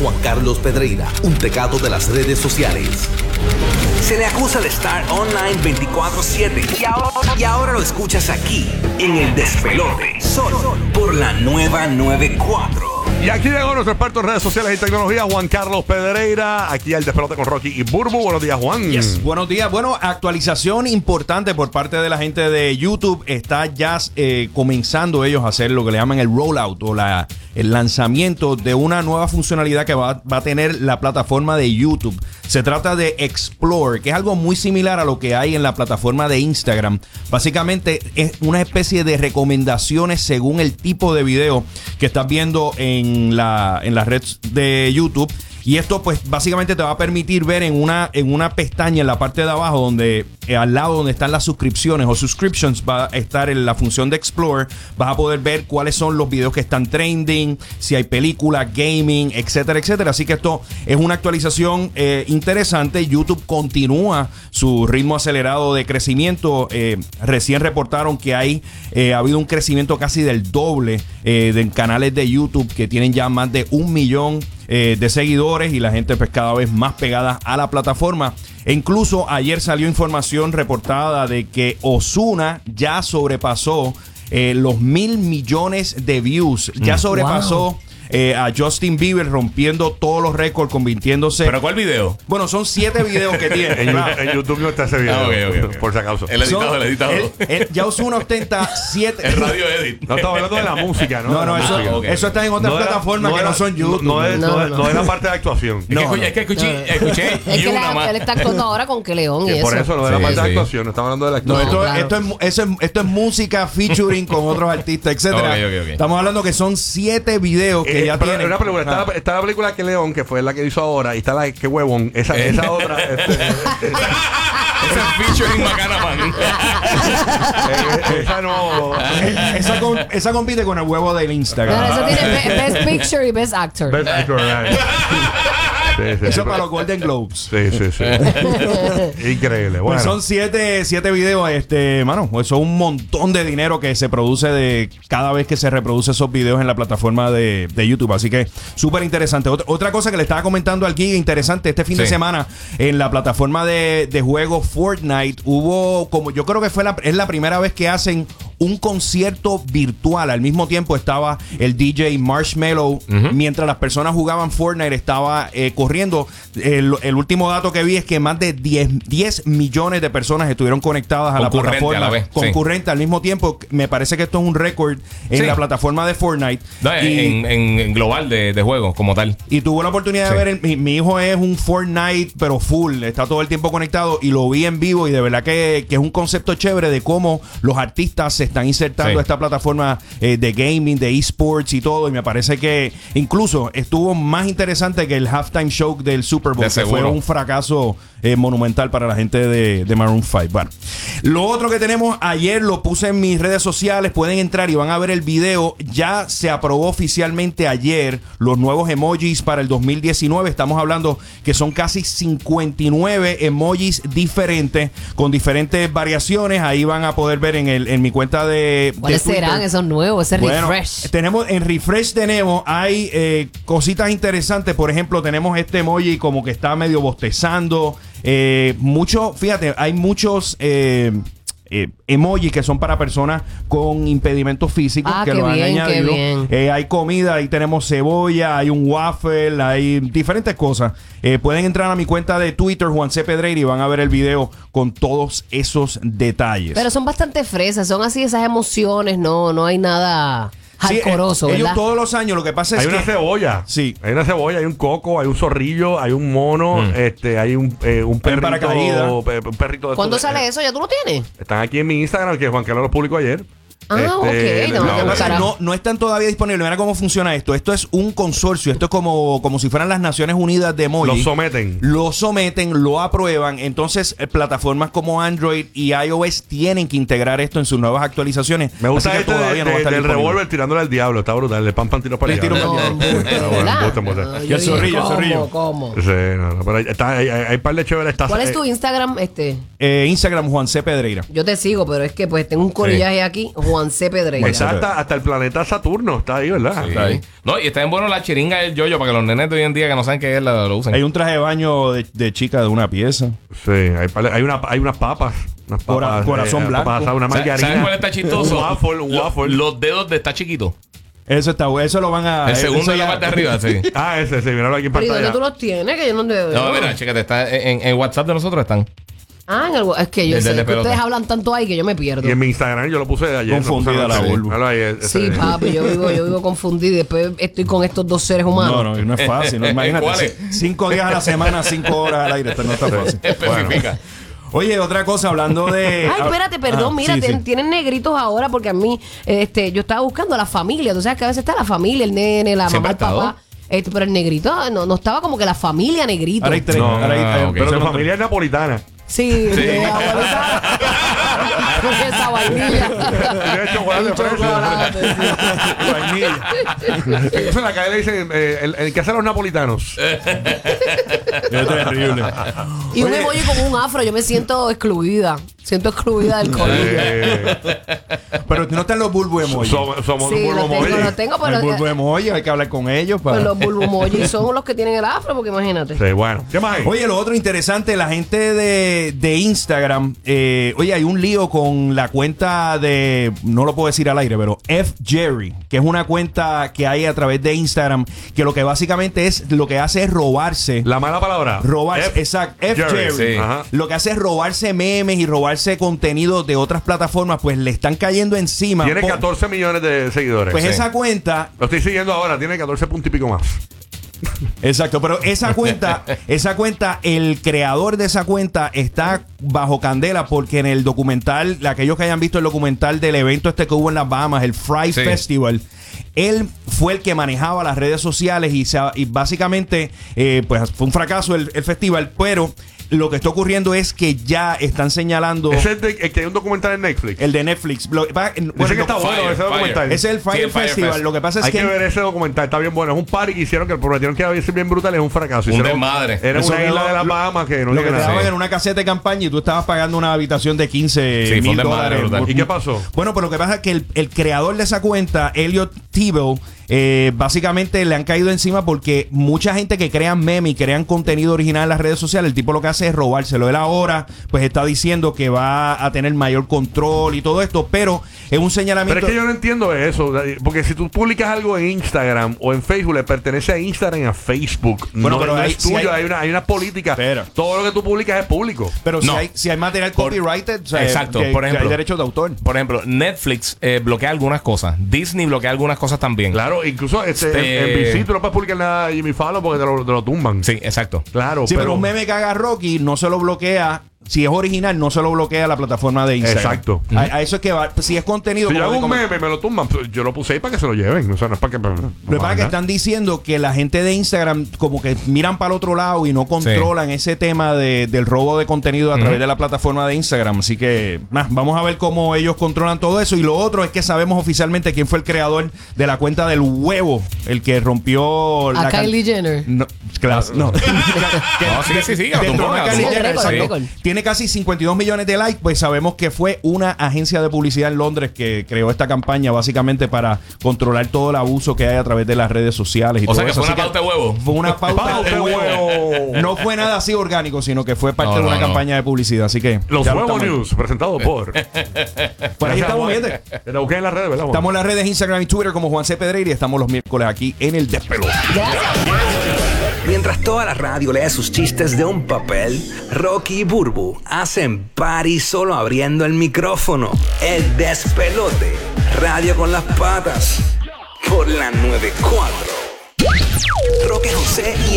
Juan Carlos Pedreira, un pecado de las redes sociales. Se le acusa de estar online 24/7 y ahora, y ahora lo escuchas aquí, en el despelote, solo por la nueva 94. Y aquí llegó nuestro experto en redes sociales y tecnología, Juan Carlos Pedreira. Aquí al despelote con Rocky y Burbu. Buenos días, Juan. Yes. Buenos días. Bueno, actualización importante por parte de la gente de YouTube. Está ya eh, comenzando ellos a hacer lo que le llaman el rollout o la, el lanzamiento de una nueva funcionalidad que va, a tener la plataforma de YouTube. Se trata de Explore, que es algo muy similar a lo que hay en la plataforma de Instagram. Básicamente es una especie de recomendaciones según el tipo de video que estás viendo en la, en la red de YouTube. Y esto, pues, básicamente te va a permitir ver en una, en una pestaña en la parte de abajo, donde eh, al lado donde están las suscripciones o subscriptions, va a estar en la función de Explore. Vas a poder ver cuáles son los videos que están trending, si hay películas, gaming, etcétera, etcétera. Así que esto es una actualización eh, interesante. YouTube continúa su ritmo acelerado de crecimiento. Eh, recién reportaron que hay ha habido un crecimiento casi del doble de canales de YouTube que tienen ya más de un millón eh, de seguidores y la gente pues cada vez más pegada a la plataforma. E incluso ayer salió información reportada de que Osuna ya sobrepasó eh, los mil millones de views. Ya sobrepasó eh, a Justin Bieber rompiendo todos los récords, convirtiéndose. ¿Pero cuál video? bueno, son siete videos que tiene. En, YouTube no está ese video. Ah, ok, ok, ok. Por si acaso. El editado, Son- el editado. él- él- ya Osuna ostenta siete. El radio edit. No estaba hablando de la música, ¿no? No, no, eso, eso está en otras No era- plataformas que era- no son YouTube. No, es, No, no es- no. no es la parte de actuación. Es que, No, escuché, no. es que escuché, escuché Es y que una la- más. él está actuando ahora con que León y eso. por eso, lo de la parte de actuación. No estamos hablando de la No, actuación. esto, es, música featuring con otros artistas, etcétera. Ok, ok, ok. Estamos hablando que son siete videos que Eh, ya pero tienen. una película, está, Ah. la, está la película que León, que fue la que hizo ahora, y está la que huevón, esa, Eh. esa otra. este, Ese es featuring Macana Man. eh, esa no. Eh, esa, com- esa compite con el huevo del Instagram. eso tiene Be- Best Picture y Best Actor. Best Actor, right. Sí, Eso sí, para los Golden Globes. Sí, sí, sí. Increíble. Bueno, Pues son siete, siete videos, este, mano, eso es un montón de dinero que se produce de cada vez que se reproduce esos videos en la plataforma de, de YouTube. Así que súper interesante. Otra, otra cosa que le estaba comentando al Giga, interesante, este fin de semana en la plataforma de, de juego Fortnite hubo como, yo creo que fue la, es la primera vez que hacen un concierto virtual. Al mismo tiempo estaba el DJ Marshmello. Mientras las personas jugaban Fortnite, estaba eh, corriendo. El, el último dato que vi es que más de 10, 10 millones de personas estuvieron conectadas a la plataforma. a la vez, sí. concurrente al mismo tiempo. Me parece que esto es un récord en Sí. la plataforma de Fortnite. No, y, en, en- en global de, de juego, como tal. y tuve la oportunidad Sí. de ver, el- mi, mi hijo es un Fortnite, pero full, está todo el tiempo conectado y lo vi en vivo y de verdad que, que es un concepto chévere de cómo los artistas se están insertando Sí. esta plataforma eh, de gaming, de esports y todo. Y me parece que incluso estuvo más interesante que el halftime show del Super Bowl, De que fue un fracaso eh, monumental para la gente de, de Maroon 5. Bueno, lo otro que tenemos ayer lo puse en mis redes sociales. Pueden entrar y van a ver el video. Ya se aprobó oficialmente ayer los nuevos emojis para el 2019. Estamos hablando que son casi 59 emojis diferentes con diferentes variaciones. Ahí van a poder ver en, el, en mi cuenta de. de ¿Cuáles Twitter. serán esos nuevos? Ese Bueno, refresh. tenemos en refresh tenemos hay eh, cositas interesantes. Por ejemplo, tenemos este emoji como que está medio bostezando. Eh, mucho, fíjate, hay muchos eh, eh, emojis que son para personas con impedimentos físicos Ah, que lo han bien, añadido. Eh, hay comida, ahí tenemos cebolla, hay un waffle, hay diferentes cosas. Eh, pueden entrar a mi cuenta de Twitter, Juan C. Pedreira, y van a ver el video con todos esos detalles. Pero son bastante fresas, son así esas emociones, no, no hay nada Sí, eh, hardcoreoso, ellos ¿verdad? todos los años, lo que pasa es hay una que cebolla. Sí. Hay una cebolla, hay un coco, hay un zorrillo, hay un mono, este, hay un, eh, un perrito. paracaídas. pe- un perrito de ¿Cuándo sale eh, eso? ¿Ya tú lo tienes? Están aquí en mi Instagram, que Juan Carlos lo publicó ayer. Ah, ok, le- no, no, carajo. no, no están todavía disponibles. Mira cómo funciona esto. Esto es un consorcio. Esto es como, como si fueran las Naciones Unidas de emoji. Lo someten. Lo someten, lo aprueban. Entonces, eh, plataformas como Android y iOS tienen que integrar esto en sus nuevas actualizaciones. Me gusta Así que este de- todavía no va a de- estar del revólver tirándole al diablo. Está brutal. El pan pan tiro para No, embuste. No, Y el zorrillo, el ¿cómo, zorrillo. ¿Cómo? Sí, no, no, pero hay, está, hay, hay, hay par de chéveres. Está, ¿Cuál es eh, tu Instagram? Este, Eh, Instagram, Juan C. Pedreira. yo te sigo, pero es que pues tengo un corillaje aquí. Juan Juan C. Pedreira. Está hasta, hasta el planeta Saturno, está ahí, ¿verdad? Sí. Está ahí. No, y está en bueno la chiringa del yoyo para que los nenes de hoy en día que no saben qué es la- lo usen. Hay un traje de baño de, de chica de una pieza. Sí, hay, una, hay unas papas. Unas Cora- papas corazón blanco. papas una ¿Sabes margarina. ¿sabes cuál está chistoso? Waffle, waffle. Los dedos de está chiquito. Eso está bueno. Eso lo van a. El segundo de la parte de arriba, sí. Ah, ese, sí, míralo aquí en Pero ¿y dónde pantalla. tú los tienes? Que yo no te veo. No, mira, chécate, está en, en WhatsApp de nosotros están. Ah, en el, es que yo sé que ustedes hablan tanto ahí que yo me pierdo. Y en mi Instagram yo lo puse ayer. Confundida la ese- Sí, papi, yo vivo, yo vivo confundido y después estoy con estos dos seres humanos. No, no, no es fácil. No, imagínate. Cinco días a la semana, cinco horas al aire. Esto no está fácil. Especifica. Oye, otra cosa, hablando de. Ay, espérate, perdón, Ah, mira, sí, ten- sí. tienen negritos ahora porque a mí, este, yo estaba buscando a la familia. Tú sabes que a veces está la familia, el nene, la mamá, el papá. Este, pero el negrito no, no estaba como que la familia negrito. Ahora hay tres. No, ahora hay- ah, hay- ok. Pero otros. familia es napolitana. Sí, de abuelita. Esa vainilla. Tiene chocolate chocolate, sí. Vainilla. Entonces en la calle le dicen, eh, el, el que hace los napolitanos. Es terrible. Y un Oye. emoji con un afro, yo me siento excluida. Siento excluida del colegio. Eh, Pero no están los bulbo emoji. somos somos Sí, lo tengo, lo tengo, pero bulbo emoji, hay que hablar con ellos. Para... pues los bulbumojis son los que tienen el afro, porque imagínate. Sí, bueno. ¿Qué más hay? Oye, lo otro interesante, la gente de, de Instagram, eh, oye, hay un lío con la cuenta de, no lo puedo decir al aire, pero F Jerry, que es una cuenta que hay a través de Instagram, que lo que básicamente es, lo que hace es robarse. La mala palabra. Robarse, F- exacto, F Jerry, Jerry. sí. Ajá. Lo que hace es robarse memes y robarse contenido de otras plataformas, pues le están cayendo encima. Tiene por- 14 millones de seguidores. Pues Sí. esa cuenta Lo estoy siguiendo ahora, tiene 14 puntos y pico más. Exacto, pero esa cuenta, esa cuenta, el creador de esa cuenta está bajo candela porque en el documental, aquellos que hayan visto el documental del evento este que hubo en las Bahamas, el Fry Sí. Festival, él fue el que manejaba las redes sociales y, se- y básicamente, eh, pues fue un fracaso el, el festival, pero lo que está ocurriendo es que ya están señalando Ese es de- el que hay un documental en Netflix. el de Netflix. Lo- va- Dice bueno, que está no- bueno Fire, ese Fire. documental. es el Sí, Fire el Fire Festival. Fest. Lo que pasa es Hay que, que ver ese documental, está bien bueno. Es un party que hicieron que el prometieron que iba a ser bien brutal, es un fracaso. Un Hicieron- desmadre. Era Eso una isla de las Bahamas que no lo que nada. daban en una caseta de campaña y tú estabas pagando una habitación de 15 Sí, un mil dólares. brutal. ¿Y qué pasó? Bueno, pues lo que pasa es que el, el creador de esa cuenta, Elliot Thibault, eh, básicamente le han caído encima porque mucha gente que crean memes y crean contenido original en las redes sociales, el tipo lo que hace es robárselo. Él ahora, pues está diciendo que va a tener mayor control y todo esto, pero es un señalamiento. Pero es que yo no entiendo eso. Porque si tú publicas algo en Instagram o en Facebook, le pertenece a Instagram y a Facebook. Bueno, no, pero no hay- es si tuyo. hay- hay, una, hay una política. Espera. Todo lo que tú publicas es público. Pero si, No. hay, si hay material Por- copyrighted, o sea, Exacto, que- por ejemplo. hay derechos de autor. Por ejemplo, Netflix eh, bloquea algunas cosas. Disney bloquea algunas cosas también. Claro, incluso este, Este- en, en VC tú no puedes publicar nada de Jimmy Fallon porque te lo, te lo tumban. Sí, exacto. Claro, Sí, pero, un meme que haga Rocky no se lo bloquea. Si es original, no se lo bloquea la plataforma de Instagram. Exacto. A, a eso es que va. Si es contenido. Si yo hago un meme me lo tumban, pues, yo lo puse ahí para que se lo lleven. O sea, no es para que. No, Lo que pasa es que están diciendo que la gente de Instagram como que miran para el otro lado y no controlan ese tema de- del robo de contenido a través de la plataforma de Instagram. Así que nah, vamos a ver cómo ellos controlan todo eso. Y lo otro es que sabemos oficialmente quién fue el creador de la cuenta del huevo, el que rompió A la Kylie Jenner. No, claro, no. No, sí, sí, sí. Tiene casi 52 millones de likes, pues sabemos que fue una agencia de publicidad en Londres que creó esta campaña básicamente para controlar todo el abuso que hay a través de las redes sociales y O todo sea que eso. fue una Así pauta de huevo. Fue una pauta, de huevo. No fue nada así orgánico, sino que fue parte No, de una campaña de publicidad. Así que Los ya lo Huevo estamos- News, presentado por. Por ahí estamos, busqué en las redes, ¿verdad? Estamos en las redes Instagram y Twitter como Juan C. Pedreira y estamos los miércoles aquí en el Despelote. Mientras toda la radio lee sus chistes de un papel, Rocky y Burbu hacen party solo abriendo el micrófono. El despelote. Radio con las patas. Por la 94. Roque José y